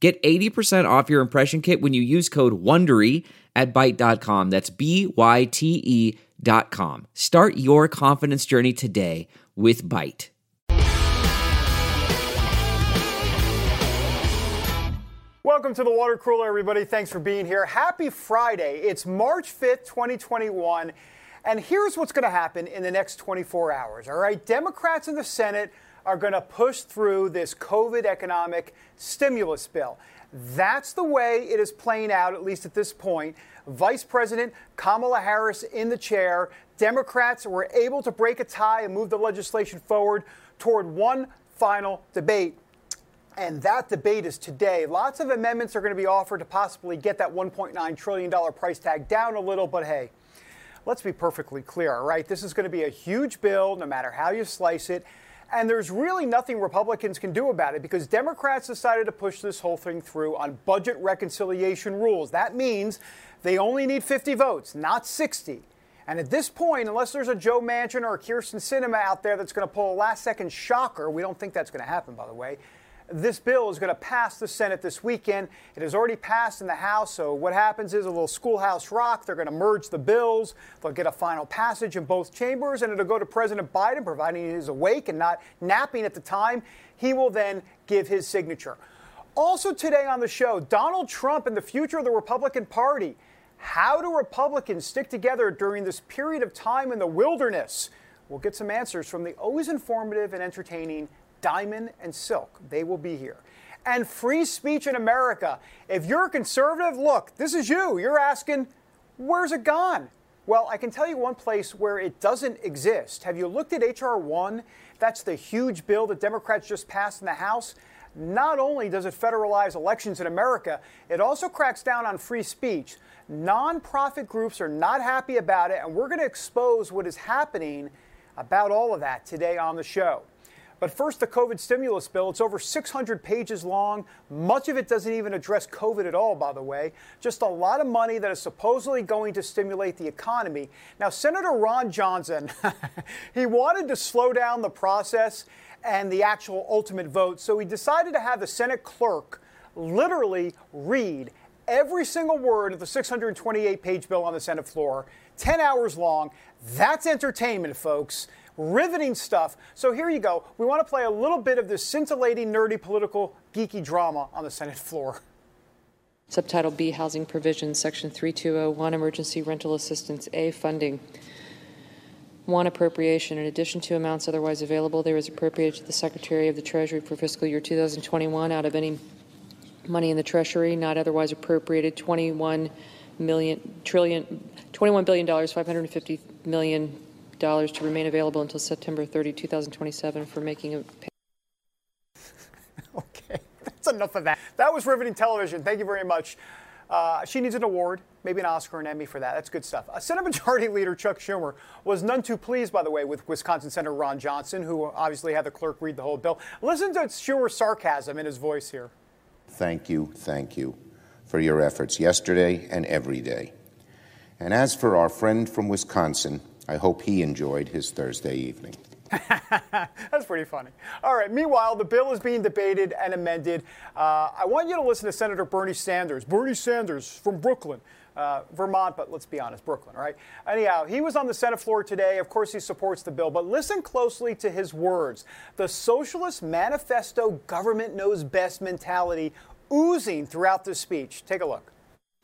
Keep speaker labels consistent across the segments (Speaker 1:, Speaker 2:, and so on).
Speaker 1: Get 80% off your impression kit when you use code WONDERY at Byte.com. That's B-Y-T-E dot com. Start your confidence journey today with Byte.
Speaker 2: Welcome to the Water Cooler, everybody. Thanks for being here. Happy Friday. It's March 5th, 2021. And here's what's going to happen in the next 24 hours, all right? Democrats in the Senate – are going to push through this COVID economic stimulus bill. That's the way it is playing out, at least at this point. Vice President Kamala Harris in the chair. Democrats were able to break a tie and move the legislation forward toward one final debate. And that debate is today. Lots of amendments are going to be offered to possibly get that $1.9 trillion price tag down a little, but hey, let's be perfectly clear, all right? This is going to be a huge bill, no matter how you slice it. And there's really nothing Republicans can do about it because Democrats decided to push this whole thing through on budget reconciliation rules. That means they only need 50 votes, not 60. And at this point, unless there's a Joe Manchin or a Kyrsten Sinema out there that's going to pull a last second shocker, we don't think that's going to happen, by the way this bill is going to pass the Senate this weekend. It has already passed in the House. So what happens is a little schoolhouse rock. They're going to merge the bills. They'll get a final passage in both chambers, and it'll go to President Biden, providing he's awake and not napping at the time. He will then give his signature. Also today on the show, Donald Trump and the future of the Republican Party. How do Republicans stick together during this period of time in the wilderness? We'll get some answers from the always informative and entertaining Diamond and Silk. They will be here. And free speech in America. If you're a conservative, look, this is you. You're asking, where's it gone? Well, I can tell you one place where it doesn't exist. Have you looked at H.R. 1? That's the huge bill that Democrats just passed in the House. Not only does it federalize elections in America, it also cracks down on free speech. Nonprofit groups are not happy about it, and we're going to expose what is happening about all of that today on the show. But first, the COVID stimulus bill. It's over 600 pages long. Much of it doesn't even address COVID at all, by the way. Just a lot of money that is supposedly going to stimulate the economy. Now, Senator Ron Johnson, he wanted to slow down the process and the actual ultimate vote, so he decided to have the Senate clerk literally read every single word of the 628 page bill on the Senate floor, 10 hours long. That's entertainment, folks riveting stuff. So here you go. We want to play a little bit of this scintillating, nerdy, political, geeky drama on the Senate floor.
Speaker 3: Subtitle B Housing Provisions, Section 3201 Emergency Rental Assistance A Funding. One appropriation. In addition to amounts otherwise available, there is appropriated to the Secretary of the Treasury for fiscal year 2021 out of any money in the Treasury not otherwise appropriated 21 million trillion 21 billion dollars 550 million dollars to remain available until September 30, 2027 for making a pay-
Speaker 2: Okay, that's enough of that. That was riveting television. Thank you very much. Uh, she needs an award, maybe an Oscar, an Emmy for that. That's good stuff. Uh, Senate Majority Leader Chuck Schumer was none too pleased, by the way, with Wisconsin Senator Ron Johnson, who obviously had the clerk read the whole bill. Listen to Schumer's sarcasm in his voice here.
Speaker 4: Thank you, thank you for your efforts yesterday and every day. And as for our friend from Wisconsin, I hope he enjoyed his Thursday evening.
Speaker 2: That's pretty funny. All right. Meanwhile, the bill is being debated and amended. Uh, I want you to listen to Senator Bernie Sanders. Bernie Sanders from Brooklyn. Uh, Vermont, but let's be honest, Brooklyn, right? Anyhow, he was on the Senate floor today. Of course, he supports the bill, but listen closely to his words. The Socialist Manifesto government knows best mentality oozing throughout this speech. Take a look.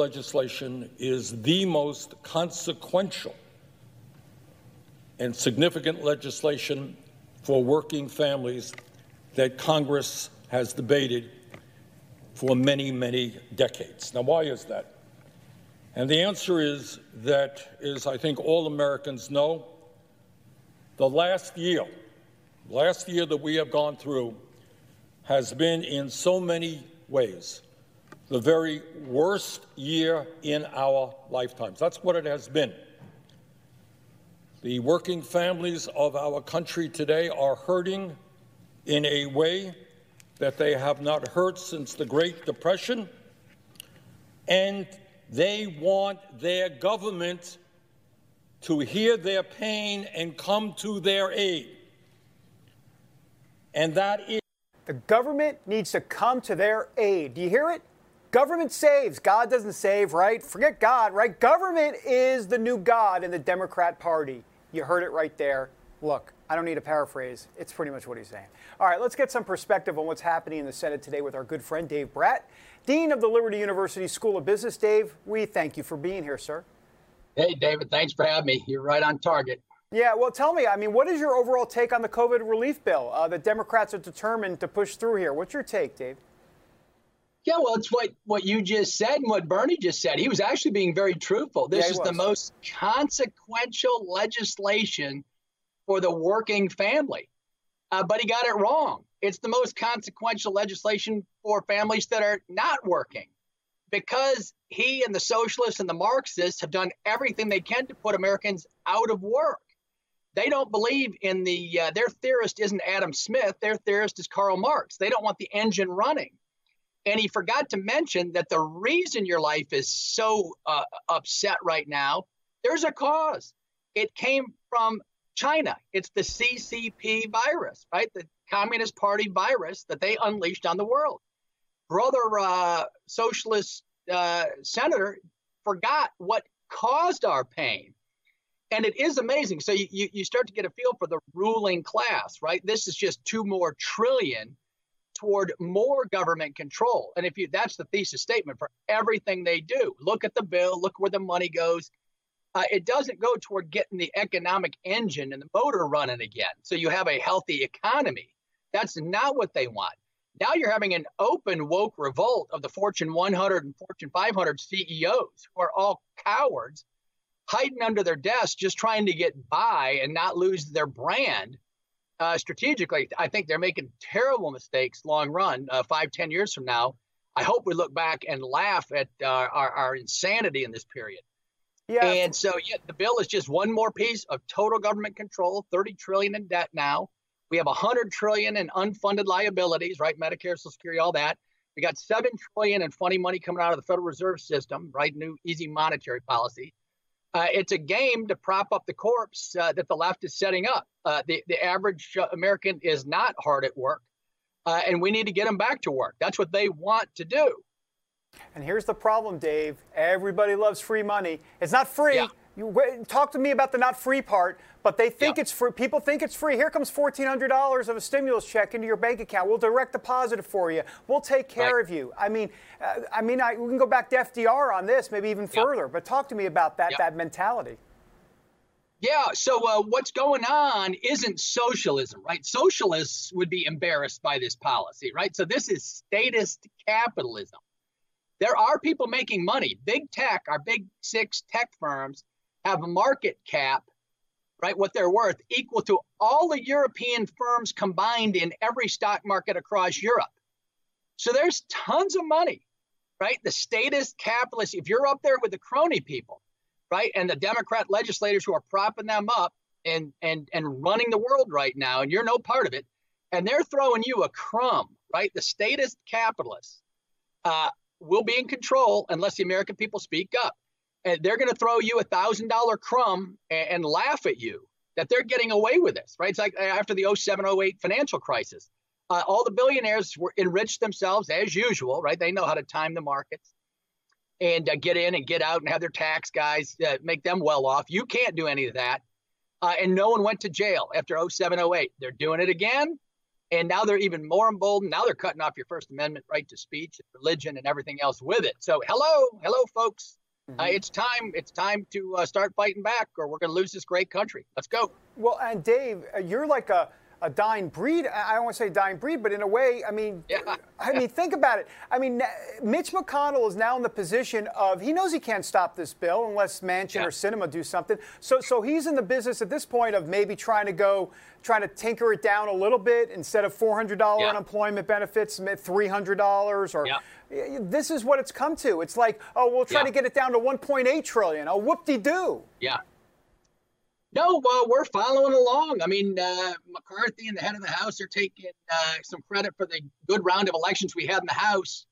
Speaker 5: Legislation is the most consequential and significant legislation for working families that Congress has debated for many, many decades. Now, why is that? And the answer is that, as I think all Americans know, the last year, last year that we have gone through has been in so many ways the very worst year in our lifetimes. That's what it has been. The working families of our country today are hurting in a way that they have not hurt since the Great Depression, and they want their government to hear their pain and come to their aid. And that is.
Speaker 2: The government needs to come to their aid. Do you hear it? Government saves. God doesn't save, right? Forget God, right? Government is the new God in the Democrat Party. You heard it right there. Look, I don't need a paraphrase. It's pretty much what he's saying. All right, let's get some perspective on what's happening in the Senate today with our good friend Dave Brat, Dean of the Liberty University School of Business. Dave, we thank you for being here, sir.
Speaker 6: Hey, David, thanks for having me. You're right on target.
Speaker 2: Yeah, well, tell me, I mean, what is your overall take on the COVID relief bill uh, that Democrats are determined to push through here? What's your take, Dave?
Speaker 6: Yeah, well, it's what, what you just said and what Bernie just said. He was actually being very truthful. This
Speaker 2: Yeah,
Speaker 6: is
Speaker 2: was.
Speaker 6: the most consequential legislation for the working family. Uh, but he got it wrong. It's the most consequential legislation for families that are not working because he and the socialists and the Marxists have done everything they can to put Americans out of work. They don't believe in the, uh, their theorist isn't Adam Smith, their theorist is Karl Marx. They don't want the engine running. And he forgot to mention that the reason your life is so uh, upset right now, there's a cause. It came from China. It's the CCP virus, right? The Communist Party virus that they unleashed on the world. Brother uh, socialist uh, senator forgot what caused our pain. And it is amazing. So you, you, you start to get a feel for the ruling class, right? This is just two more trillion toward more government control. And if you that's the thesis statement for everything they do. Look at the bill, look where the money goes. Uh, it doesn't go toward getting the economic engine and the motor running again. So you have a healthy economy. That's not what they want. Now you're having an open woke revolt of the Fortune 100 and Fortune 500 CEOs who are all cowards, hiding under their desks, just trying to get by and not lose their brand uh, strategically, I think they're making terrible mistakes long run, uh, five, ten years from now. I hope we look back and laugh at uh, our, our insanity in this period.
Speaker 2: Yeah.
Speaker 6: And so, yeah, the bill is just one more piece of total government control. Thirty trillion in debt now. We have hundred trillion in unfunded liabilities, right? Medicare, Social Security, all that. We got seven trillion in funny money coming out of the Federal Reserve System, right? New easy monetary policy. Uh, it's a game to prop up the corpse uh, that the left is setting up. Uh, the, the average uh, American is not hard at work, uh, and we need to get them back to work. That's what they want to do.
Speaker 2: And here's the problem, Dave. Everybody loves free money. It's not free.
Speaker 6: Yeah.
Speaker 2: You talk to me about the not free part, but they think
Speaker 6: Yeah.
Speaker 2: it's free. People think it's free. Here comes $1,400 of a stimulus check into your bank account. We'll direct deposit it for you. We'll take care
Speaker 6: Right.
Speaker 2: of you. I mean, uh, I mean, I, we can go back to FDR on this, maybe even
Speaker 6: Yeah.
Speaker 2: further. But talk to me about that
Speaker 6: Yeah.
Speaker 2: that mentality.
Speaker 6: Yeah. So uh, what's going on isn't socialism, right? Socialists would be embarrassed by this policy, right? So this is statist capitalism. There are people making money. Big tech, our big six tech firms, have a market cap, right? What they're worth equal to all the European firms combined in every stock market across Europe. So there's tons of money, right? The statist capitalists, if you're up there with the crony people, right? And the Democrat legislators who are propping them up and and and running the world right now, and you're no part of it, and they're throwing you a crumb, right? The statist capitalists uh, will be in control unless the American people speak up. And they're going to throw you a thousand dollar crumb and, and laugh at you that they're getting away with this, right? It's like after the 07, 08 financial crisis. Uh, all the billionaires were enriched themselves as usual, right? They know how to time the markets and uh, get in and get out and have their tax guys uh, make them well off. You can't do any of that. Uh, and no one went to jail after 07, 08. They're doing it again. And now they're even more emboldened. Now they're cutting off your First Amendment right to speech, religion, and everything else with it. So, hello, hello, folks. Uh, it's time. It's time to uh, start fighting back, or we're going to lose this great country. Let's go.
Speaker 2: Well, and Dave, uh, you're like a, a dying breed. I don't want to say dying breed, but in a way, I mean, yeah. I mean, think about it. I mean, Mitch McConnell is now in the position of he knows he can't stop this bill unless Manchin yeah. or Sinema do something. So, so he's in the business at this point of maybe trying to go, trying to tinker it down a little bit instead of $400 yeah. unemployment benefits, $300 or. This is what it's come to. It's like, oh, we'll try to get it down to 1.8 trillion. Oh, whoop-de-doo.
Speaker 6: Yeah. No, well, we're following along. I mean, uh, McCarthy and the head of the House are taking uh, some credit for the good round of elections we had in the House,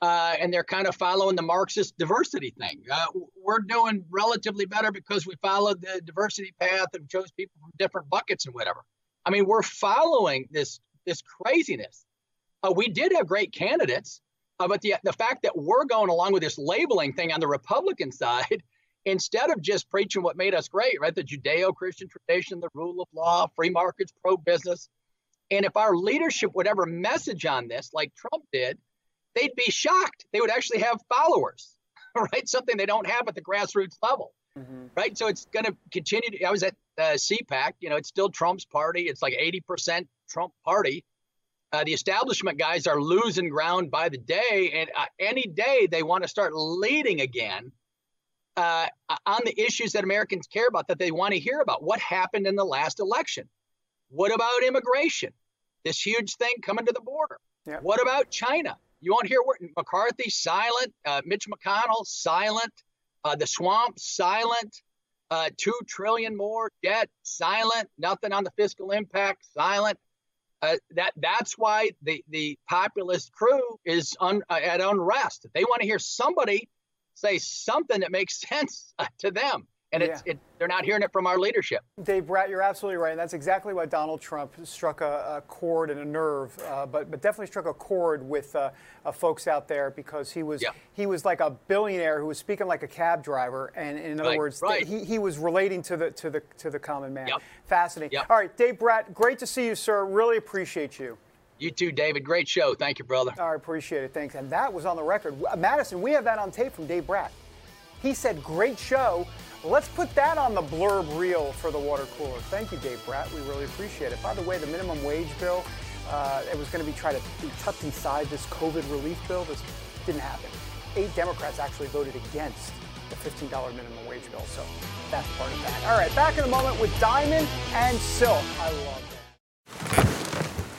Speaker 6: uh, and they're kind of following the Marxist diversity thing. Uh, we're doing relatively better because we followed the diversity path and chose people from different buckets and whatever. I mean, we're following this this craziness. Uh, we did have great candidates, uh, but the the fact that we're going along with this labeling thing on the Republican side instead of just preaching what made us great, right? The Judeo Christian tradition, the rule of law, free markets, pro business. And if our leadership would ever message on this, like Trump did, they'd be shocked. They would actually have followers, right? Something they don't have at the grassroots level, mm-hmm. right? So it's going to continue. To, I was at uh, CPAC, you know, it's still Trump's party. It's like 80% Trump party. Uh, the establishment guys are losing ground by the day, and uh, any day they want to start leading again uh, on the issues that Americans care about, that they want to hear about. What happened in the last election? What about immigration? This huge thing coming to the border. Yeah. What about China? You won't hear McCarthy silent, uh, Mitch McConnell silent, uh, the swamp silent, uh, two trillion more debt silent, nothing on the fiscal impact silent. Uh, that that's why the the populist crew is un, uh, at unrest. They want to hear somebody say something that makes sense to them. And yeah. it's, it, they're not hearing it from our leadership.
Speaker 2: Dave Brat, you're absolutely right. And that's exactly why Donald Trump struck a, a chord and a nerve, uh, but, but definitely struck a chord with uh, uh, folks out there because he was, yeah. he was like a billionaire who was speaking like a cab driver. And, in other
Speaker 6: right,
Speaker 2: words,
Speaker 6: right.
Speaker 2: he, he was relating to the, to the, to the common man. Yep. Fascinating. Yep. All right, Dave Brat, great to see you, sir. Really appreciate you.
Speaker 6: You too, David. Great show. Thank you, brother.
Speaker 2: I appreciate it. Thanks. And that was on the record. Madison, we have that on tape from Dave Brat. He said, great show. Let's put that on the blurb reel for the water cooler. Thank you, Dave Brat. We really appreciate it. By the way, the minimum wage bill, uh, it was going to be tried to be tucked inside this COVID relief bill. This didn't happen. Eight Democrats actually voted against the $15 minimum wage bill. So that's part of that. All right, back in a moment with Diamond and Silk. I love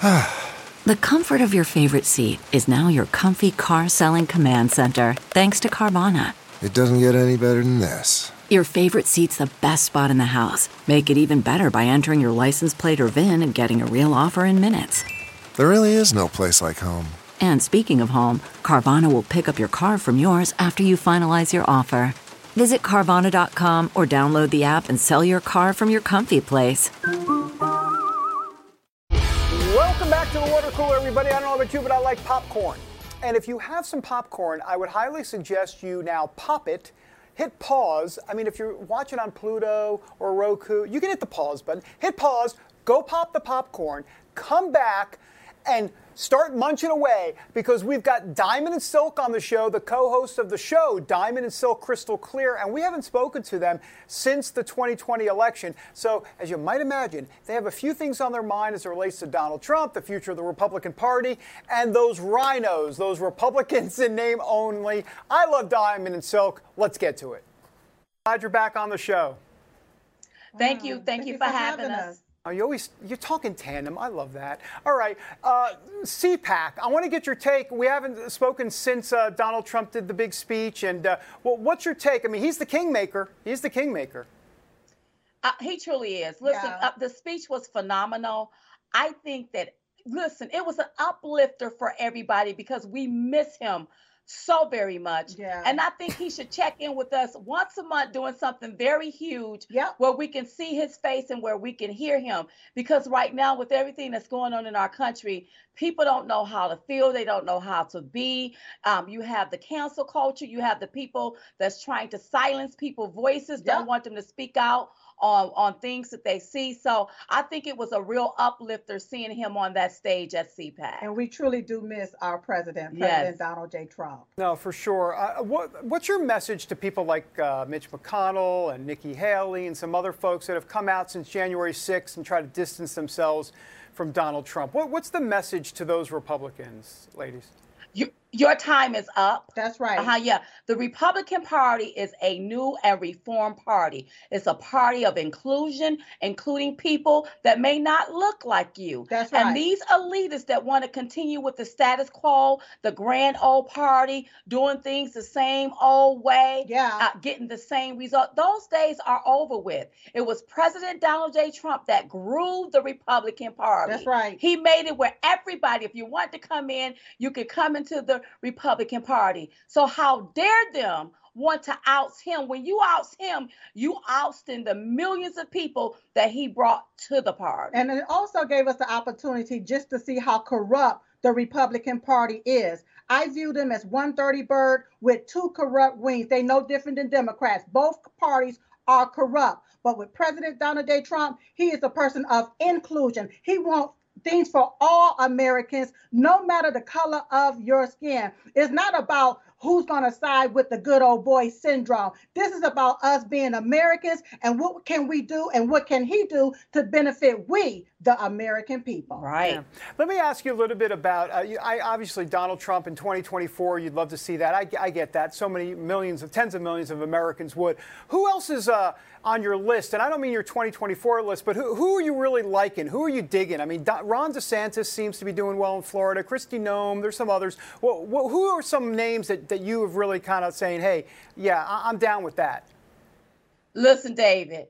Speaker 7: that. The comfort of your favorite seat is now your comfy car selling command center, thanks to Carvana.
Speaker 8: It doesn't get any better than this.
Speaker 7: Your favorite seat's the best spot in the house. Make it even better by entering your license plate or VIN and getting a real offer in minutes.
Speaker 8: There really is no place like home.
Speaker 7: And speaking of home, Carvana will pick up your car from yours after you finalize your offer. Visit Carvana.com or download the app and sell your car from your comfy place.
Speaker 2: Welcome back to the water cooler, everybody. I don't know about you, but I like popcorn. And if you have some popcorn, I would highly suggest you now pop it, hit pause. I mean, if you're watching on Pluto or Roku, you can hit the pause button. Hit pause, go pop the popcorn, come back, and start munching away because we've got Diamond and Silk on the show, the co hosts of the show, Diamond and Silk Crystal Clear, and we haven't spoken to them since the 2020 election. So, as you might imagine, they have a few things on their mind as it relates to Donald Trump, the future of the Republican Party, and those rhinos, those Republicans in name only. I love Diamond and Silk. Let's get to it. Glad you're back on the show.
Speaker 9: Thank you. Thank, Thank you, for, for having, having us. us.
Speaker 2: Oh, you always you talk in tandem. I love that. All right, uh, CPAC. I want to get your take. We haven't spoken since uh, Donald Trump did the big speech, and uh, well, what's your take? I mean, he's the kingmaker. He's the kingmaker.
Speaker 9: Uh, he truly is. Listen, yeah. Uh, the speech was phenomenal. I think that listen, it was an uplifter for everybody because we miss him so very much. Yeah. And I think he should check in with us once a month doing something very huge yep. where we can see his face and where we can hear him. Because right now, with everything that's going on in our country, people don't know how to feel, they don't know how to be. Um, you have the cancel culture, you have the people that's trying to silence people's voices, yep. don't want them to speak out on on things that they see. So I think it was a real uplifter seeing him on that stage at CPAC.
Speaker 10: And we truly do miss our president, President yes. Donald J. Trump.
Speaker 2: No, for sure. Uh, what, what's your message to people like uh, Mitch McConnell and Nikki Haley and some other folks that have come out since January 6th and try to distance themselves? from Donald Trump. What, what's the message to those Republicans, ladies?
Speaker 9: You, your time is up.
Speaker 10: That's right.
Speaker 9: Uh-huh, yeah. The Republican Party is a new and reformed party. It's a party of inclusion, including people that may not look like you.
Speaker 10: That's right.
Speaker 9: And these elitists that want to continue with the status quo, the grand old party, doing things the same old way,
Speaker 10: yeah,
Speaker 9: uh, getting the same result. Those days are over with. It was President Donald J. Trump that grew the Republican Party.
Speaker 10: That's right.
Speaker 9: He made it where everybody, if you want to come in, you could come into the Republican Party. So how dare them want to oust him? When you oust him, you ousting the millions of people that he brought to the party.
Speaker 10: And it also gave us the opportunity just to see how corrupt the Republican Party is. I view them as one dirty bird with two corrupt wings. They no different than Democrats. Both parties are corrupt. But with President Donald J. Trump, he is a person of inclusion. He wants things for all Americans, no matter the color of your skin. It's not about who's going to side with the good old boy syndrome. This is about us being Americans and what can we do and what can he do to benefit we, the American people.
Speaker 9: Right. Yeah.
Speaker 2: Let me ask you a little bit about, uh, I, obviously, Donald Trump in 2024, you'd love to see that. I, I, get that. So many millions of, tens of millions of Americans would. Who else is uh, on your list? And I don't mean your 2024 list, but who, who are you really liking? Who are you digging? I mean, Ron DeSantis seems to be doing well in Florida. Kristi Noem, there's some others. Well, who are some names that, that you have really kind of saying, hey, yeah, I'm down with that?
Speaker 9: Listen, David,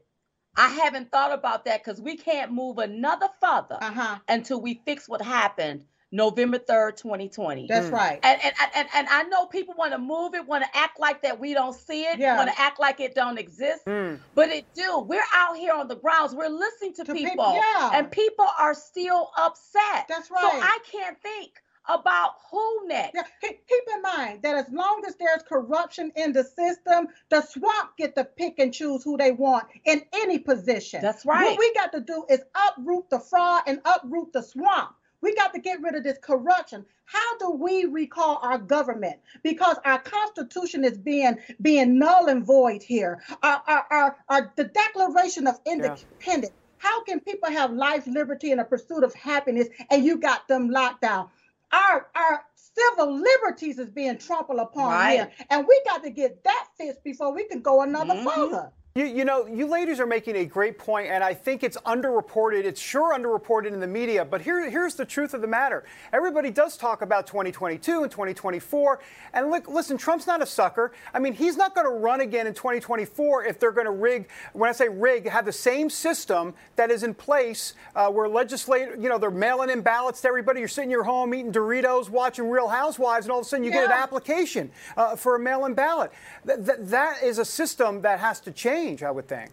Speaker 9: I haven't thought about that because we can't move another further
Speaker 10: uh-huh.
Speaker 9: until we fix what happened November 3rd, 2020.
Speaker 10: That's mm. right.
Speaker 9: And, and, and, and I know people want to move it, want to act like that we don't see it, yeah. want to act like it don't exist.
Speaker 2: Mm.
Speaker 9: But it do. We're out here on the grounds. We're listening to, to people. people
Speaker 10: yeah.
Speaker 9: And people are still upset.
Speaker 10: That's right.
Speaker 9: So I can't think about who next.
Speaker 10: Yeah, keep in mind that as long as there's corruption in the system, the swamp get to pick and choose who they want in any position.
Speaker 9: That's right.
Speaker 10: What we got to do is uproot the fraud and uproot the swamp. We got to get rid of this corruption. How do we recall our government? Because our constitution is being being null and void here. Our, our, our, our the Declaration of Independence. Yeah. How can people have life, liberty, and a pursuit of happiness, and you got them locked down? our our civil liberties is being trampled upon right. here, and we got to get that fixed before we can go another mm-hmm. further.
Speaker 2: You, you, know, you ladies are making a great point, and I think it's underreported. It's sure underreported in the media, but here, here's the truth of the matter. Everybody does talk about 2022 and 2024, and look, listen, Trump's not a sucker. I mean, he's not going to run again in 2024 if they're going to rig, when I say rig, have the same system that is in place uh, where legislators, you know, they're mailing in ballots to everybody. You're sitting in your home eating Doritos, watching Real Housewives, and all of a sudden you yeah. get an application uh, for a mail in ballot. Th- th- that is a system that has to change change, I would think.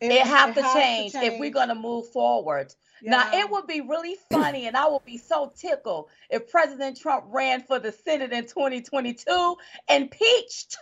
Speaker 9: It, it have, to, change to, change if we're going to move forward. Yeah. Now, it would be really funny, and I would be so tickled if President Trump ran for the Senate in 2022, impeached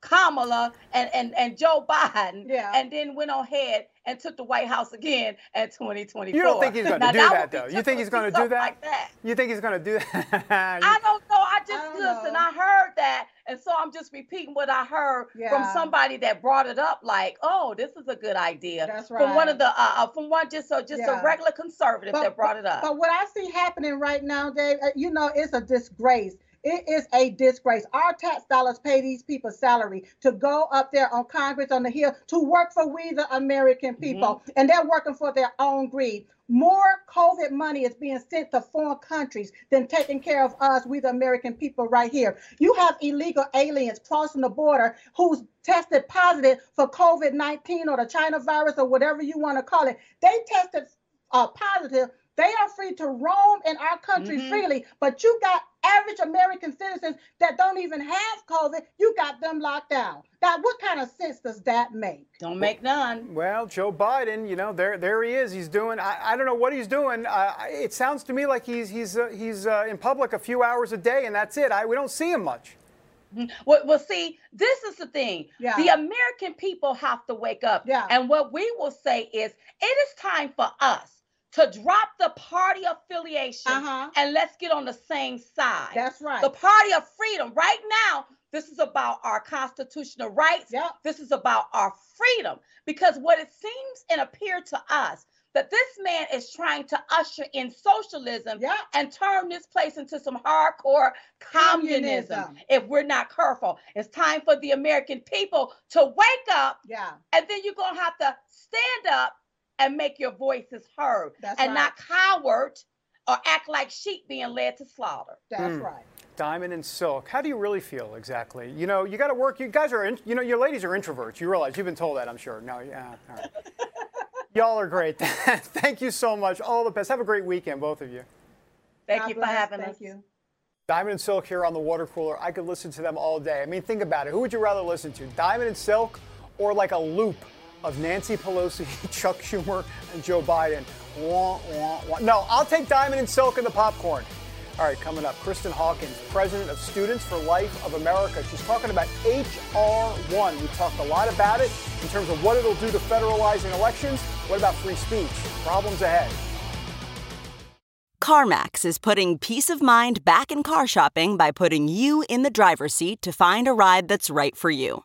Speaker 9: Kamala and, and, and Joe Biden,
Speaker 10: yeah.
Speaker 9: and then went ahead and took the White House again in 2024.
Speaker 2: You don't think he's going to do that, though? You think he's going to do that? Like that? You think he's going to do that?
Speaker 9: I don't know. I just I listen. Know. I heard that, and so I'm just repeating what I heard yeah. from somebody that brought it up. Like, oh, this is a good idea.
Speaker 10: That's right.
Speaker 9: From one of the, uh, uh from one just so just yeah. a regular conservative but, that brought it up.
Speaker 10: But what I see happening right now, Dave, uh, you know, it's a disgrace it is a disgrace. Our tax dollars pay these people salary to go up there on Congress on the Hill to work for we, the American people. Mm-hmm. And they're working for their own greed. More COVID money is being sent to foreign countries than taking care of us, we, the American people, right here. You have illegal aliens crossing the border who's tested positive for COVID 19 or the China virus or whatever you want to call it. They tested uh, positive they are free to roam in our country mm-hmm. freely, but you got average American citizens that don't even have COVID, you got them locked down. Now, what kind of sense does that make?
Speaker 9: Don't make none.
Speaker 2: Well, Joe Biden, you know, there there he is. He's doing. I, I don't know what he's doing. Uh, it sounds to me like he's he's uh, he's uh, in public a few hours a day, and that's it. I, we don't see him much.
Speaker 9: Mm-hmm. Well, well, see, this is the thing.
Speaker 10: Yeah.
Speaker 9: The American people have to wake up.
Speaker 10: Yeah.
Speaker 9: And what we will say is, it is time for us to drop the party affiliation
Speaker 10: uh-huh.
Speaker 9: and let's get on the same side.
Speaker 10: That's right.
Speaker 9: The party of freedom. Right now, this is about our constitutional rights.
Speaker 10: Yep.
Speaker 9: This is about our freedom. Because what it seems and appear to us that this man is trying to usher in socialism
Speaker 10: Yeah.
Speaker 9: and turn this place into some hardcore communism,
Speaker 10: Communism.
Speaker 9: if we're not careful. It's time for the American people to wake up,
Speaker 10: Yeah.
Speaker 9: and then you're going to have to stand up and make your voices heard
Speaker 10: That's
Speaker 9: and
Speaker 10: right.
Speaker 9: not coward or act like sheep being led to slaughter.
Speaker 10: That's
Speaker 2: Mm.
Speaker 10: right.
Speaker 2: Diamond and Silk. How do you really feel exactly? You know, you got to work. You guys are, in, you know, your ladies are introverts. You realize you've been told that, I'm sure. No, yeah. All right. Y'all are great. Thank you so much. All the best. Have a great weekend, both of you.
Speaker 9: Thank
Speaker 10: God
Speaker 9: you for
Speaker 10: bless.
Speaker 9: having
Speaker 10: Thank
Speaker 9: us.
Speaker 10: you.
Speaker 2: Diamond and Silk here on the water cooler. I could listen to them all day. I mean, think about it. Who would you rather listen to, Diamond and Silk, or like a loop of Nancy Pelosi, Chuck Schumer, and Joe Biden? Wah, wah, wah. No, I'll take Diamond and Silk and the popcorn. All right, coming up, Kristan Hawkins, president of Students for Life of America. She's talking about HR1. We talked a lot about it in terms of what it'll do to federalizing elections. What about free speech? Problems ahead.
Speaker 11: CarMax is putting peace of mind back in car shopping by putting you in the driver's seat to find a ride that's right for you.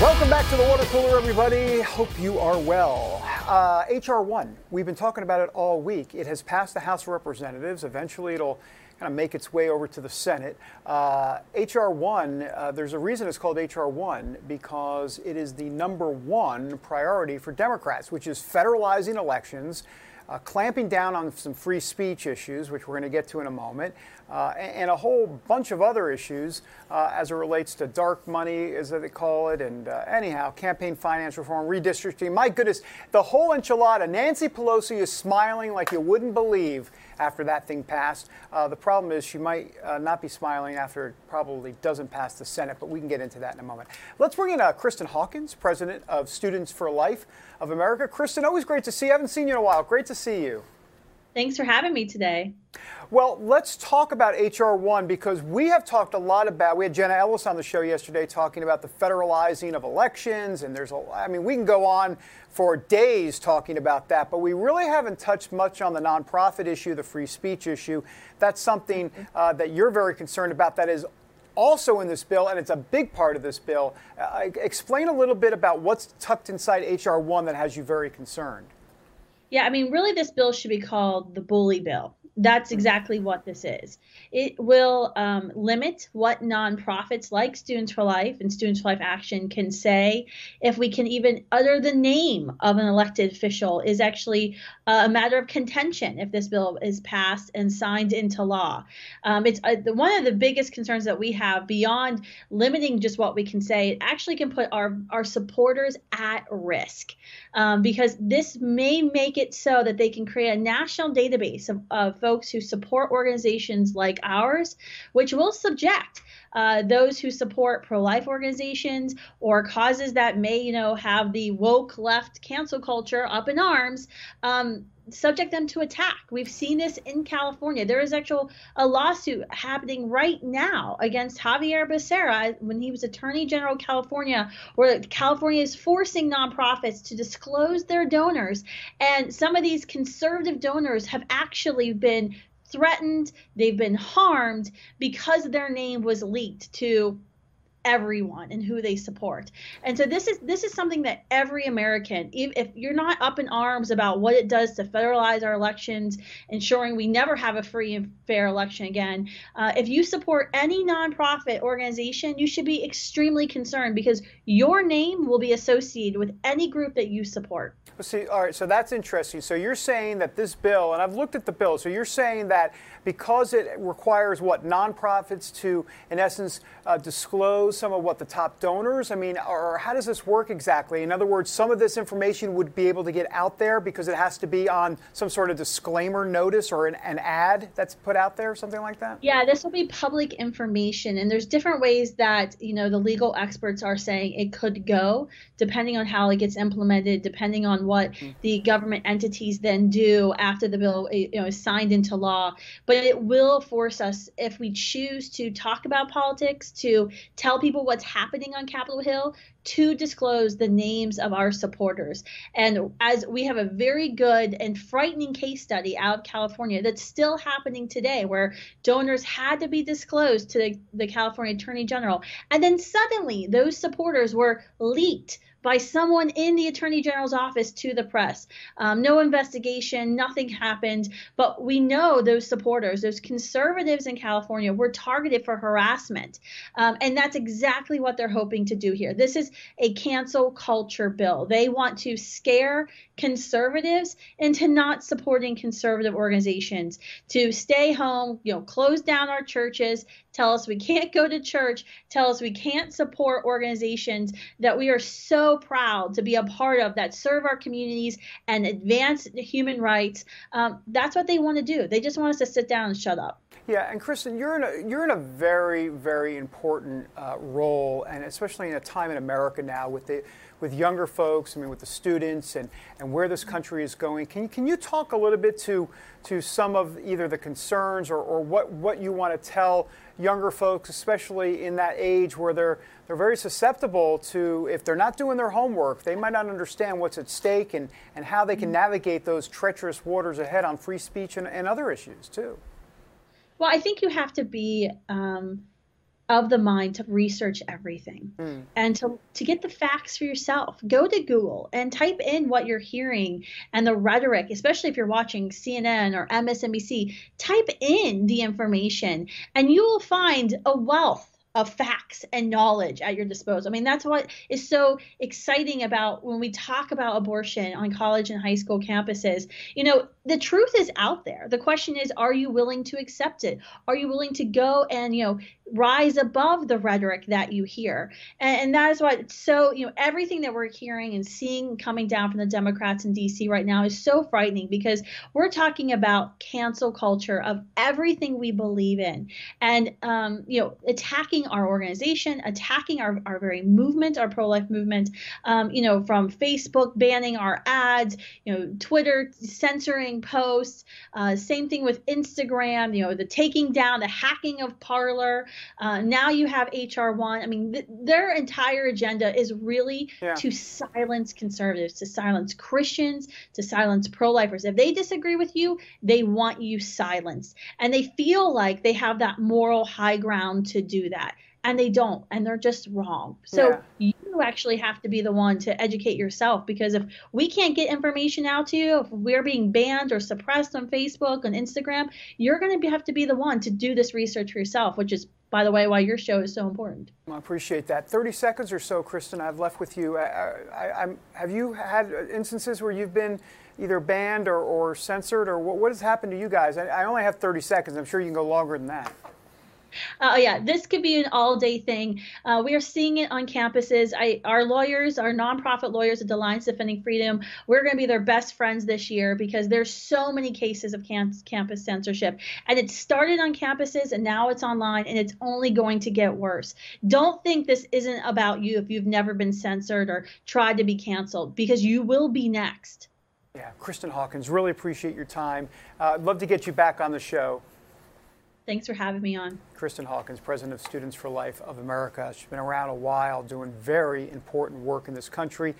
Speaker 2: Welcome back to the water cooler, everybody. Hope you are well. Uh, HR 1, we've been talking about it all week. It has passed the House of Representatives. Eventually, it'll kind of make its way over to the Senate. Uh, HR 1, uh, there's a reason it's called HR 1 because it is the number one priority for Democrats, which is federalizing elections. Uh, clamping down on some free speech issues, which we're going to get to in a moment, uh, and, a whole bunch of other issues uh, as it relates to dark money, as they call it, and uh, anyhow, campaign finance reform, redistricting. My goodness, the whole enchilada. Nancy Pelosi is smiling like you wouldn't believe after that thing passed. Uh, the problem is she might uh, not be smiling after it probably doesn't pass the Senate, but we can get into that in a moment. Let's bring in uh, Kristan Hawkins, president of Students for Life of America. Kristan, always great to see you. I haven't seen you in a while. Great to see you.
Speaker 12: Thanks for having me today.
Speaker 2: Well, let's talk about HR1 because we have talked a lot about. We had Jenna Ellis on the show yesterday talking about the federalizing of elections, and there's a. I mean, we can go on for days talking about that, but we really haven't touched much on the nonprofit issue, the free speech issue. That's something uh, that you're very concerned about. That is also in this bill, and it's a big part of this bill. Uh, explain a little bit about what's tucked inside HR1 that has you very concerned.
Speaker 12: Yeah, I mean, really, this bill should be called the bully bill. That's exactly what this is. It will um, limit what nonprofits like Students for Life and Students for Life Action can say. If we can even utter the name of an elected official is actually a matter of contention if this bill is passed and signed into law. Um, it's uh, the, one of the biggest concerns that we have beyond limiting just what we can say. It actually can put our our supporters at risk um, because this may make it so that they can create a national database of, of folks who support organizations like ours, which will subject uh, those who support pro-life organizations or causes that may, you know, have the woke left cancel culture up in arms. Um, subject them to attack. We've seen this in California. There is actual a lawsuit happening right now against Xavier Becerra when he was Attorney General of California, where California is forcing nonprofits to disclose their donors, and some of these conservative donors have actually been threatened, they've been harmed because their name was leaked to everyone and who they support. And so this is this is something that every American, if, if you're not up in arms about what it does to federalize our elections, ensuring we never have a free and fair election again, uh, if you support any nonprofit organization, you should be extremely concerned because your name will be associated with any group that you support.
Speaker 2: Well, see, all right, so that's interesting. So you're saying that this bill, and I've looked at the bill, so you're saying that because it requires what nonprofits to, in essence, uh, disclose some of what the top donors. I mean, or how does this work exactly? In other words, some of this information would be able to get out there because it has to be on some sort of disclaimer notice or an, an ad that's put out there, something like that.
Speaker 12: Yeah, this will be public information, and there's different ways that you know the legal experts are saying it could go, depending on how it gets implemented, depending on what mm-hmm. the government entities then do after the bill you know is signed into law. But it will force us, if we choose to talk about politics, to tell people people what's happening on Capitol Hill to disclose the names of our supporters. And as we have a very good and frightening case study out of California that's still happening today, where donors had to be disclosed to the, the California Attorney General. And then suddenly those supporters were leaked by someone in the attorney general's office to the press. Um, no investigation, nothing happened. But we know those supporters, those conservatives in California, were targeted for harassment. Um, and that's exactly what they're hoping to do here. This is a cancel culture bill. They want to scare conservatives into not supporting conservative organizations, to stay home, you know, close down our churches, tell us we can't go to church, tell us we can't support organizations that we are so proud to be a part of that serve our communities and advance human rights. Um, that's what they want to do. They just want us to sit down and shut up.
Speaker 2: Yeah, and Kristan, you're in a you're in a very very important uh, role, and especially in a time in America now with the with younger folks, I mean, with the students and, and where this country is going. Can, can you talk a little bit to, to some of either the concerns or, or what, what you want to tell younger folks, especially in that age where they're, they're very susceptible to, if they're not doing their homework, they might not understand what's at stake and, and how they can navigate those treacherous waters ahead on free speech and, and other issues, too?
Speaker 12: Well, I think you have to be. Um, of the mind to research everything mm. and to, to get the facts for yourself. Go to Google and type in what you're hearing and the rhetoric, especially if you're watching CNN or MSNBC. Type in the information and you will find a wealth of facts and knowledge at your disposal. I mean, that's what is so exciting about when we talk about abortion on college and high school campuses. You know, the truth is out there. The question is, are you willing to accept it? Are you willing to go and, you know, rise above the rhetoric that you hear? And, and that is what, so, you know, everything that we're hearing and seeing coming down from the Democrats in DC right now is so frightening because we're talking about cancel culture of everything we believe in and, um, you know, attacking our organization, attacking our, our very movement, our pro life movement, um, you know, from Facebook banning our ads, you know, Twitter censoring posts. Uh, same thing with Instagram, you know, the taking down, the hacking of Parler. Uh, now you have HR1. I mean, th- their entire agenda is really yeah. to silence conservatives, to silence Christians, to silence pro lifers. If they disagree with you, they want you silenced. And they feel like they have that moral high ground to do that and they don't and they're just wrong. So yeah. you actually have to be the one to educate yourself because if we can't get information out to you if we're being banned or suppressed on facebook and instagram you're going to have to be the one to do this research for yourself which is by the way why your show is so important.
Speaker 2: I appreciate that. 30 seconds or so kristan i've left with you. I, I, have you had instances where you've been either banned or, or censored or what, what has happened to you guys? I, I only have 30 seconds. I'm sure you can go longer than that
Speaker 12: uh, yeah, this could be an all-day thing. Uh, we are seeing it on campuses. I, our lawyers, our nonprofit lawyers at the Alliance Defending Freedom, we're going to be their best friends this year because there's so many cases of cam- campus censorship, and it started on campuses and now it's online, and it's only going to get worse. Don't think this isn't about you if you've never been censored or tried to be canceled because you will be next.
Speaker 2: Yeah, Kristan Hawkins, really appreciate your time. Uh, I'd love to get you back on the show.
Speaker 12: Thanks for having me on.
Speaker 2: Kristan Hawkins, President of Students for Life of America. She's been around a while doing very important work in this country.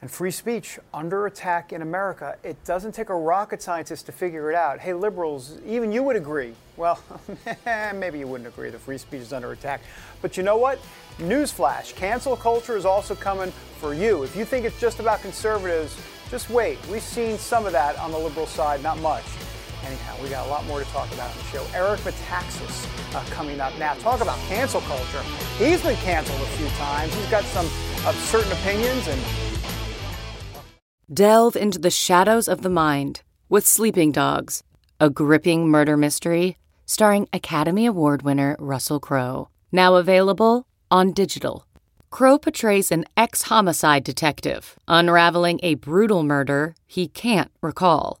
Speaker 2: And free speech under attack in America. It doesn't take a rocket scientist to figure it out. Hey, liberals, even you would agree. Well, maybe you wouldn't agree that free speech is under attack. But you know what? Newsflash cancel culture is also coming for you. If you think it's just about conservatives, just wait. We've seen some of that on the liberal side, not much. Anyhow, we got a lot more to talk about on the show. Eric Metaxas uh, coming up now. Talk about cancel culture. He's been canceled a few times. He's got some uh, certain opinions and.
Speaker 13: Delve into the shadows of the mind with Sleeping Dogs, a gripping murder mystery starring Academy Award winner Russell Crowe. Now available on digital. Crowe portrays an ex homicide detective unraveling a brutal murder he can't recall.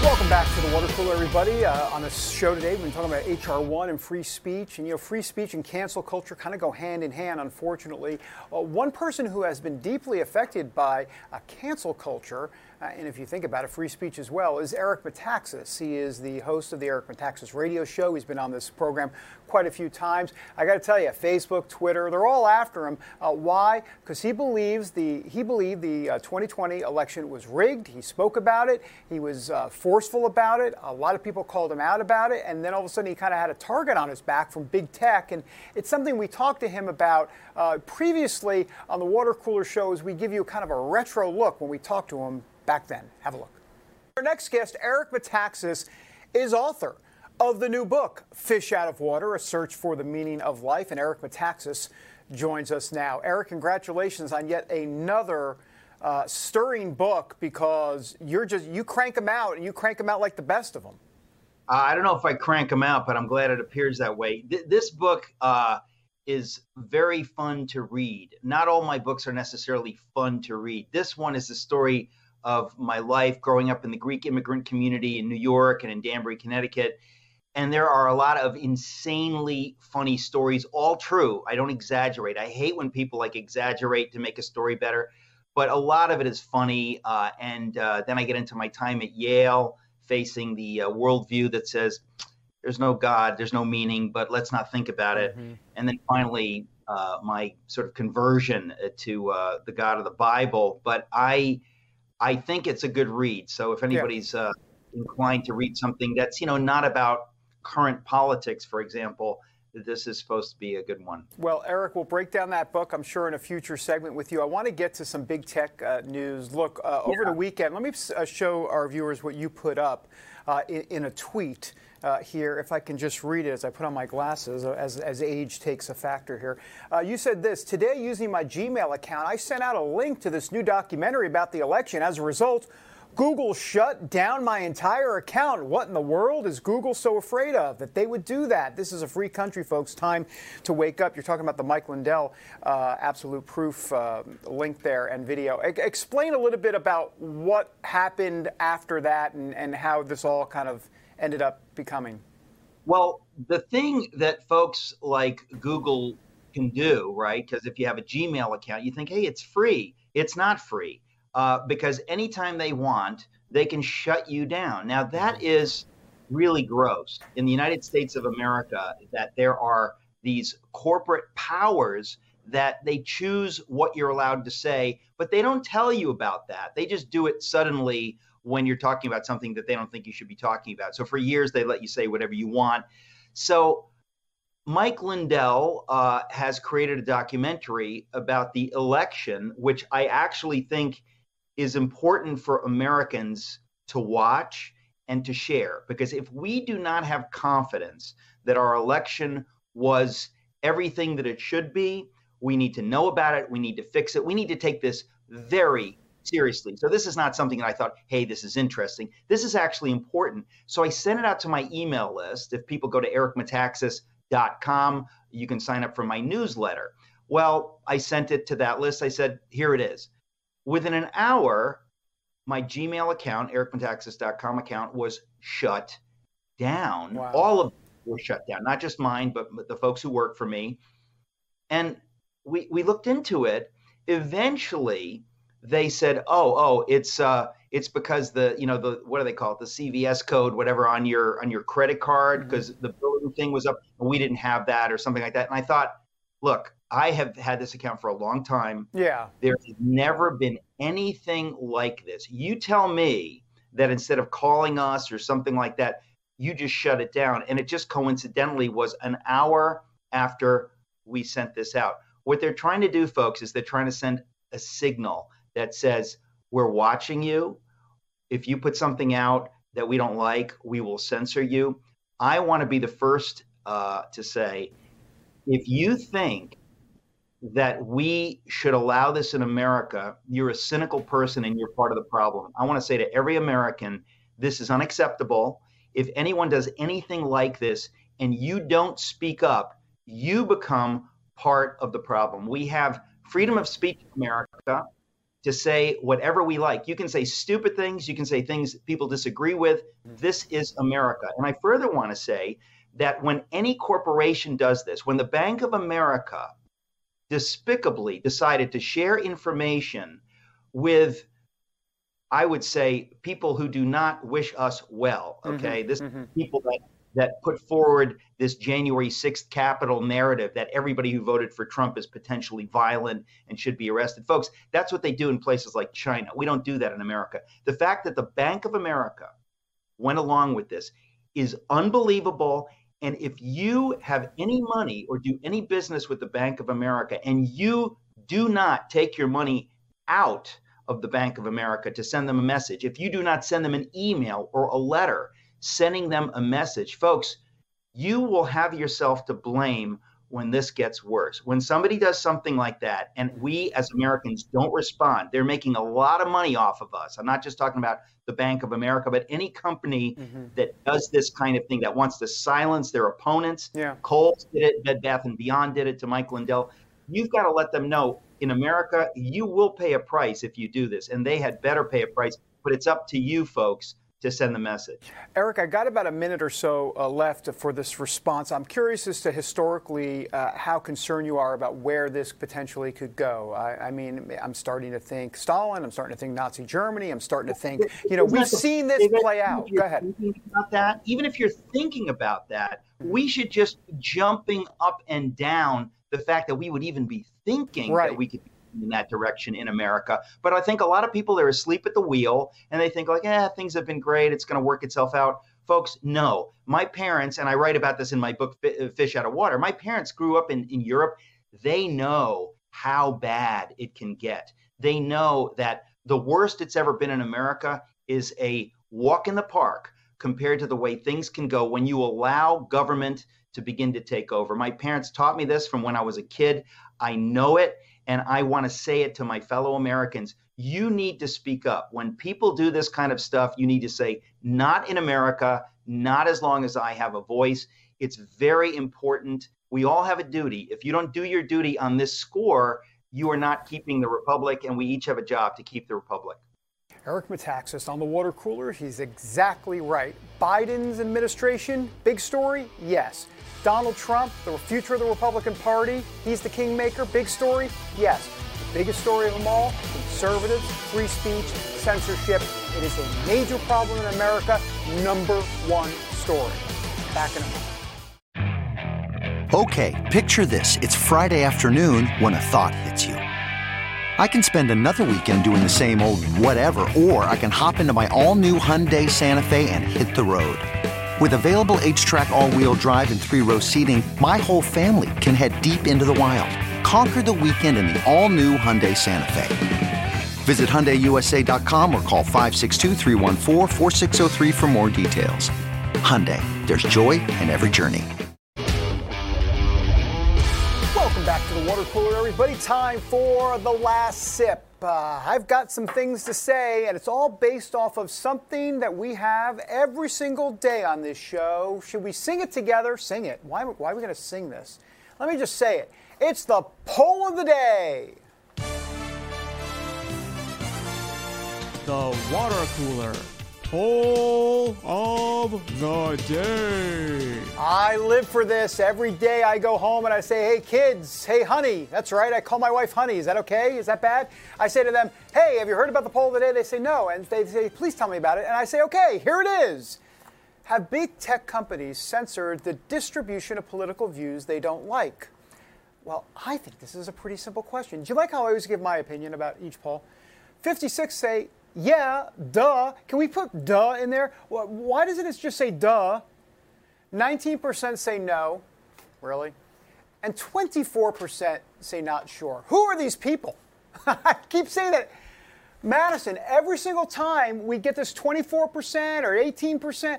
Speaker 2: Welcome back to the water cooler, everybody. Uh, on the show today, we've been talking about HR one and free speech, and you know, free speech and cancel culture kind of go hand in hand. Unfortunately, uh, one person who has been deeply affected by uh, cancel culture uh, and if you think about it, free speech as well, is Eric Metaxas. He is the host of the Eric Metaxas radio show. He's been on this program quite a few times. I got to tell you, Facebook, Twitter, they're all after him. Uh, why? Because he believes the he believed the uh, 2020 election was rigged. He spoke about it. He was uh, forceful about it. A lot of people called him out about it, and then all of a sudden he kind of had a target on his back from big tech. And it's something we talked to him about uh, previously on the water cooler shows. We give you kind of a retro look when we talk to him back then. Have a look. Our next guest, Eric Metaxas, is author of the new book, Fish Out of Water A Search for the Meaning of Life. And Eric Metaxas joins us now. Eric, congratulations on yet another. Uh, stirring book because you're just you crank them out and you crank them out like the best of them.
Speaker 14: Uh, I don't know if I crank them out, but I'm glad it appears that way. Th- this book uh, is very fun to read. Not all my books are necessarily fun to read. This one is the story of my life growing up in the Greek immigrant community in New York and in Danbury, Connecticut. And there are a lot of insanely funny stories, all true. I don't exaggerate. I hate when people like exaggerate to make a story better, but a lot of it is funny. Uh, and uh, then I get into my time at Yale, facing the uh, worldview that says there's no God, there's no meaning, but let's not think about it. Mm-hmm. And then finally, uh, my sort of conversion to uh, the God of the Bible. But I, I think it's a good read. So if anybody's yeah. uh, inclined to read something that's you know not about current politics, for example, this is supposed to be a good one.
Speaker 2: Well, Eric, we'll break down that book, I'm sure, in a future segment with you. I want to get to some big tech uh, news. Look, uh, over yeah. the weekend, let me uh, show our viewers what you put up uh, in, in, a tweet. Uh, here, if I can just read it as I put on my glasses, uh, as, as age takes a factor here. you said this Today, using my Gmail account, I sent out a link to this new documentary about the election. As a result, Google shut down my entire account. What in the world is Google so afraid of that they would do that? This is a free country, folks. Time to wake up. You're talking about the Mike Lindell uh, absolute proof uh, link there and video. E- explain a little bit about what happened after that and, and how this all kind of ended up becoming.
Speaker 14: Well, the thing that folks like Google can do, right? Because if you have a Gmail account, you think, hey, it's free. It's not free uh, because anytime they want, they can shut you down. Now, that is really gross in the United States of America that there are these corporate powers that they choose what you're allowed to say, but they don't tell you about that. They just do it suddenly when you're talking about something that they don't think you should be talking about. So for years, they let you say whatever you want. So Mike Lindell uh, has created a documentary about the election, which I actually think is important for Americans to watch and to share. Because if we do not have confidence that our election was everything that it should be, we need to know about it. We need to fix it. We need to take this very seriously. So this is not something that I thought, hey, this is interesting. This is actually important. So I sent it out to my email list. If people go to ericmetaxas.com, you can sign up for my newsletter. Well, I sent it to that list. I said, here it is. Within an hour, my Gmail account, ericmetaxas.com account, was shut down. Wow. All of them were shut down, not just mine, but, but the folks who work for me. And we, we looked into it. Eventually, they said, "Oh, oh, it's uh, it's because the you know the what do they call it the CVS code, whatever on your on your credit card because mm-hmm. the billing thing was up and we didn't have that or something like that." And I thought, look, I have had this account for a long time.
Speaker 2: Yeah.
Speaker 14: There's never been anything like this. You tell me that instead of calling us or something like that, you just shut it down. And it just coincidentally was an hour after we sent this out. What they're trying to do, folks, is they're trying to send a signal that says, We're watching you. If you put something out that we don't like, we will censor you. I want to be the first uh, to say, if you think that we should allow this in America, you're a cynical person and you're part of the problem. I want to say to every American, this is unacceptable. If anyone does anything like this and you don't speak up, you become part of the problem. We have freedom of speech in America. To say whatever we like. You can say stupid things, you can say things people disagree with. This is America. And I further want to say that when any corporation does this, when the Bank of America despicably decided to share information with I would say people who do not wish us well.
Speaker 2: Mm-hmm,
Speaker 14: Okay, mm-hmm, this mm-hmm. people that that put forward this January 6th Capitol narrative that everybody who voted for Trump is potentially violent and should be arrested. Folks, that's what they do in places like China. We don't do that in America. The fact that the Bank of America went along with this is unbelievable. And if you have any money or do any business with the Bank of America and you do not take your money out of the Bank of America to send them a message, if you do not send them an email or a letter sending them a message, folks, you will have yourself to blame when this gets worse. When somebody does something like that and we as Americans don't respond, they're making a lot of money off of us. I'm not just talking about the Bank of America, but any company mm-hmm. that does this kind of thing that wants to silence their opponents.
Speaker 2: Yeah.
Speaker 14: Kohl's did it, Bed Bath and Beyond did it to Mike Lindell. You've got to let them know in America, you will pay a price if you do this, and they had better pay a price. But it's up to you, folks, to send the message.
Speaker 2: Eric, I got about a minute or so uh, left for this response. I'm curious as to historically uh, how concerned you are about where this potentially could go. I, I, mean, I'm starting to think Stalin. I'm starting to think Nazi Germany. I'm starting to think, you know, we've seen this play out. Go ahead.
Speaker 14: About that, even if you're thinking about that, we should just jumping up and down the fact that we would even be thinking
Speaker 2: right.
Speaker 14: that we could in that direction in America. But I think a lot of people are asleep at the wheel and they think like, yeah, things have been great. It's going to work itself out. Folks, no. My parents, and I write about this in my book, uh, Fish Out of Water, my parents grew up in, in Europe. They know how bad it can get. They know that the worst it's ever been in America is a walk in the park compared to the way things can go when you allow government to begin to take over. My parents taught me this from when I was a kid. I know it and I want to say it to my fellow Americans. You need to speak up. When people do this kind of stuff, you need to say, not in America, not as long as I have a voice. It's very important. We all have a duty. If you don't do your duty on this score, you are not keeping the republic, and we each have a job to keep the republic.
Speaker 2: Eric Metaxas on the water cooler. He's exactly right. Biden's administration, big story? Yes. Donald Trump, the future of the Republican Party, he's the kingmaker, big story? Yes. The biggest story of them all conservatives, free speech, censorship. It is a major problem in America. Number one story. Back in a
Speaker 15: moment. Okay, picture this. It's Friday afternoon when a thought hits you. I can spend another weekend doing the same old whatever, or I can hop into my all new Hyundai Santa Fe and hit the road. With available H-Track all wheel drive, and three row seating, my whole family can head deep into the wild. Conquer the weekend in the all new Hyundai Santa Fe. Visit HyundaiUSA.com or call 562 for more details. Hyundai, there's joy in every journey.
Speaker 2: Welcome back to the water cooler, everybody. Time for the last sip. Uh, I've got some things to say, and it's all based off of something that we have every single day on this show. Should we sing it together? Sing it. Why, why are we going to sing this? Let me just say it. It's the poll of the day.
Speaker 16: The water cooler poll of the day.
Speaker 2: I live for this. Every day I go home and I say, hey, kids, hey, honey. That's right. I call my wife honey. Is that okay? Is that bad? I say to them, hey, have you heard about the poll of the day? They say no. And they say, please tell me about it. And I say, okay, here it is. Have big tech companies censored the distribution of political views they don't like? Well, I think this is a pretty simple question. Do you like how I always give my opinion about each poll? 56 say yeah, duh. Can we put duh in there? Why doesn't it just say duh? 19% say no. Really? And 24% say not sure. Who are these people? I keep saying that. Madison, every single time we get this 24% or 18%,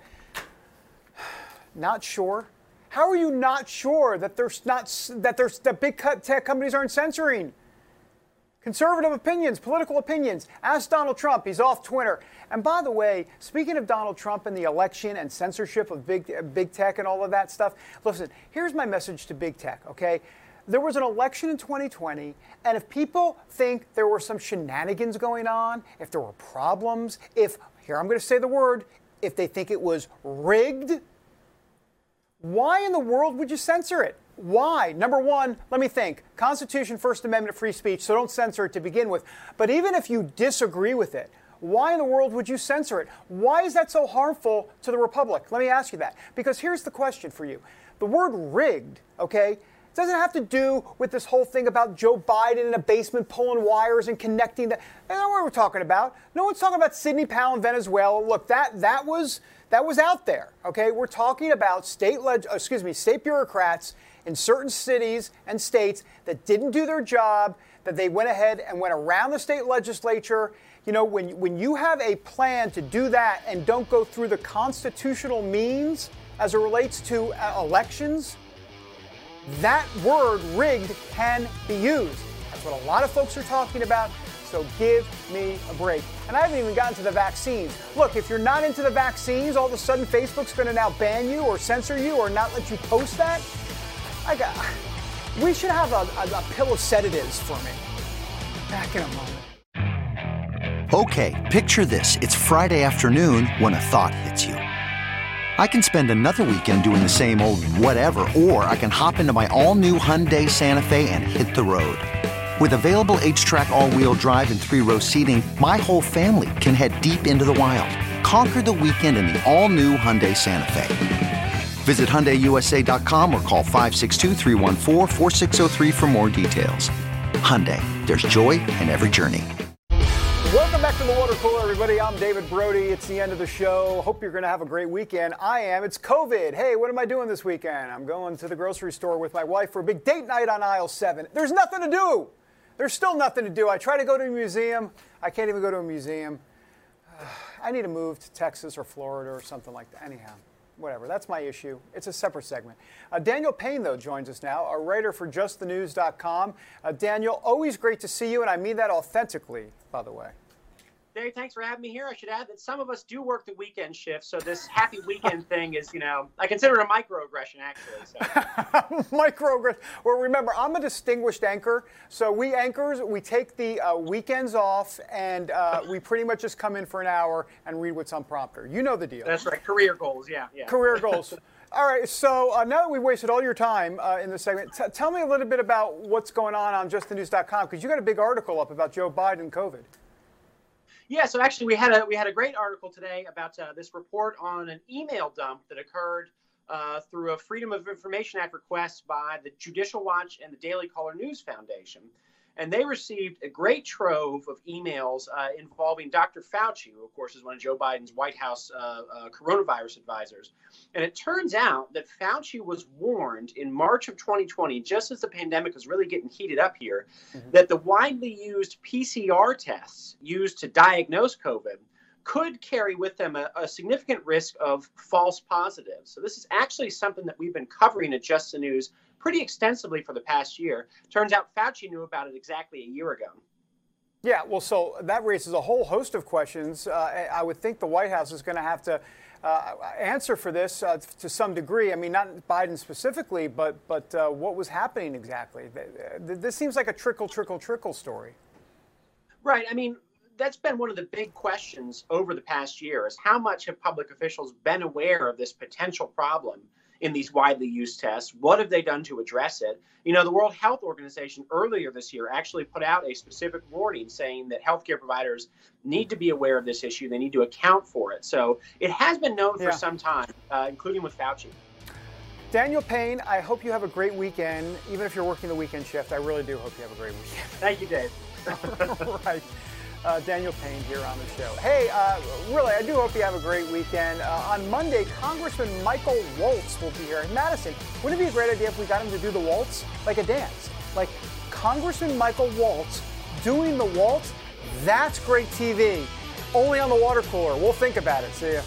Speaker 2: not sure. How are you not sure that there's not that there's that big tech companies aren't censoring? Conservative opinions, political opinions. Ask Donald Trump. He's off Twitter. And by the way, speaking of Donald Trump and the election and censorship of big, big tech and all of that stuff, listen, here's my message to big tech, okay? there was an election in 2020, and if people think there were some shenanigans going on, if there were problems, if, here I'm going to say the word, if they think it was rigged, why in the world would you censor it? Why? Number one, let me think. Constitution, First Amendment, free speech, so don't censor it to begin with. But even if you disagree with it, why in the world would you censor it? Why is that so harmful to the Republic? Let me ask you that. Because here's the question for you the word rigged, okay, doesn't have to do with this whole thing about Joe Biden in a basement pulling wires and connecting. That. That's not what we're talking about. No one's talking about Sidney Powell in Venezuela. Look, that that was that was out there. Okay, we're talking about state leg- excuse me, state bureaucrats in certain cities and states that didn't do their job. That they went ahead and went around the state legislature. You know, when when you have a plan to do that and don't go through the constitutional means as it relates to uh, elections that word rigged can be used. That's what a lot of folks are talking about. So give me a break. And I haven't even gotten to the vaccines. Look, if you're not into the vaccines, all of a sudden Facebook's going to now ban you or censor you or not let you post that. I got. Uh, we should have a, a, a pill sedatives for me. Back in a moment.
Speaker 15: Okay, picture this. It's Friday afternoon when a thought hits you. I can spend another weekend doing the same old whatever, or I can hop into my all-new Hyundai Santa Fe and hit the road. With available H-Track all-wheel drive and three-row seating, my whole family can head deep into the wild. Conquer the weekend in the all-new Hyundai Santa Fe. Visit HyundaiUSA.com or call 562 for more details. Hyundai, there's joy in every journey.
Speaker 2: Welcome back to the water cooler, everybody. I'm David Brody. It's the end of the show. Hope you're going to have a great weekend. I am. It's COVID. Hey, what am I doing this weekend? I'm going to the grocery store with my wife for a big date night on aisle seven. There's nothing to do. There's still nothing to do. I try to go to a museum. I can't even go to a museum. I need to move to Texas or Florida or something like that. Anyhow, whatever. That's my issue. It's a separate segment. Uh, Daniel Payne, though, joins us now, a writer for JustTheNews.com. Uh, Daniel, always great to see you, and I mean that authentically, by the way.
Speaker 17: Dave, thanks for having me here. I should add that some of us do work the weekend shift, so this happy weekend thing is, you know, I consider it a microaggression, actually. So.
Speaker 2: microaggression. Well, remember, I'm a distinguished anchor, so we anchors, we take the uh, weekends off, and uh, we pretty much just come in for an hour and read what's on prompter. You know the deal.
Speaker 17: That's right. Career goals, yeah, yeah.
Speaker 2: Career goals. All right, so uh, now that we've wasted all your time uh, in this segment, t- tell me a little bit about what's going on on JustTheNews.com because you got a big article up about Joe Biden and COVID.
Speaker 17: Yeah, so actually, we had a we had a great article today about uh, this report on an email dump that occurred uh, through a Freedom of Information Act request by the Judicial Watch and the Daily Caller News Foundation and they received a great trove of emails uh, involving Dr. Fauci, who, of course, is one of Joe Biden's White House uh, uh, coronavirus advisors. And it turns out that Fauci was warned in March of 2020, just as the pandemic was really getting heated up here, mm-hmm. that the widely used PCR tests used to diagnose COVID could carry with them a, a, significant risk of false positives. So, this is actually something that we've been covering at Just the News pretty extensively for the past year. Turns out Fauci knew about it exactly a year ago.
Speaker 2: Yeah, well, so that raises a whole host of questions. Uh, I would think the White House is going to have to uh, answer for this uh, to some degree. I mean, not Biden specifically, but but uh, what was happening exactly? This seems like a trickle, trickle, trickle story.
Speaker 17: Right. I mean, that's been one of the big questions over the past year: is how much have public officials been aware of this potential problem? In these widely used tests? What have they done to address it? You know, the World Health Organization earlier this year actually put out a specific warning saying that healthcare providers need to be aware of this issue. They need to account for it. So it has been known yeah. for some time, uh, including with Fauci.
Speaker 2: Daniel Payne, I hope you have a great weekend. Even if you're working the weekend shift, I really do hope you have a great weekend.
Speaker 17: Thank you, Dave.
Speaker 2: right uh, Daniel Payne here on the show. Hey, uh, really, I do hope you have a great weekend. Uh, on Monday, Congressman Michael Waltz will be here in Madison. Wouldn't it be a great idea if we got him to do the waltz like a dance? Like Congressman Michael Waltz doing the waltz? That's great TV. Only on the water cooler. We'll think about it. See ya.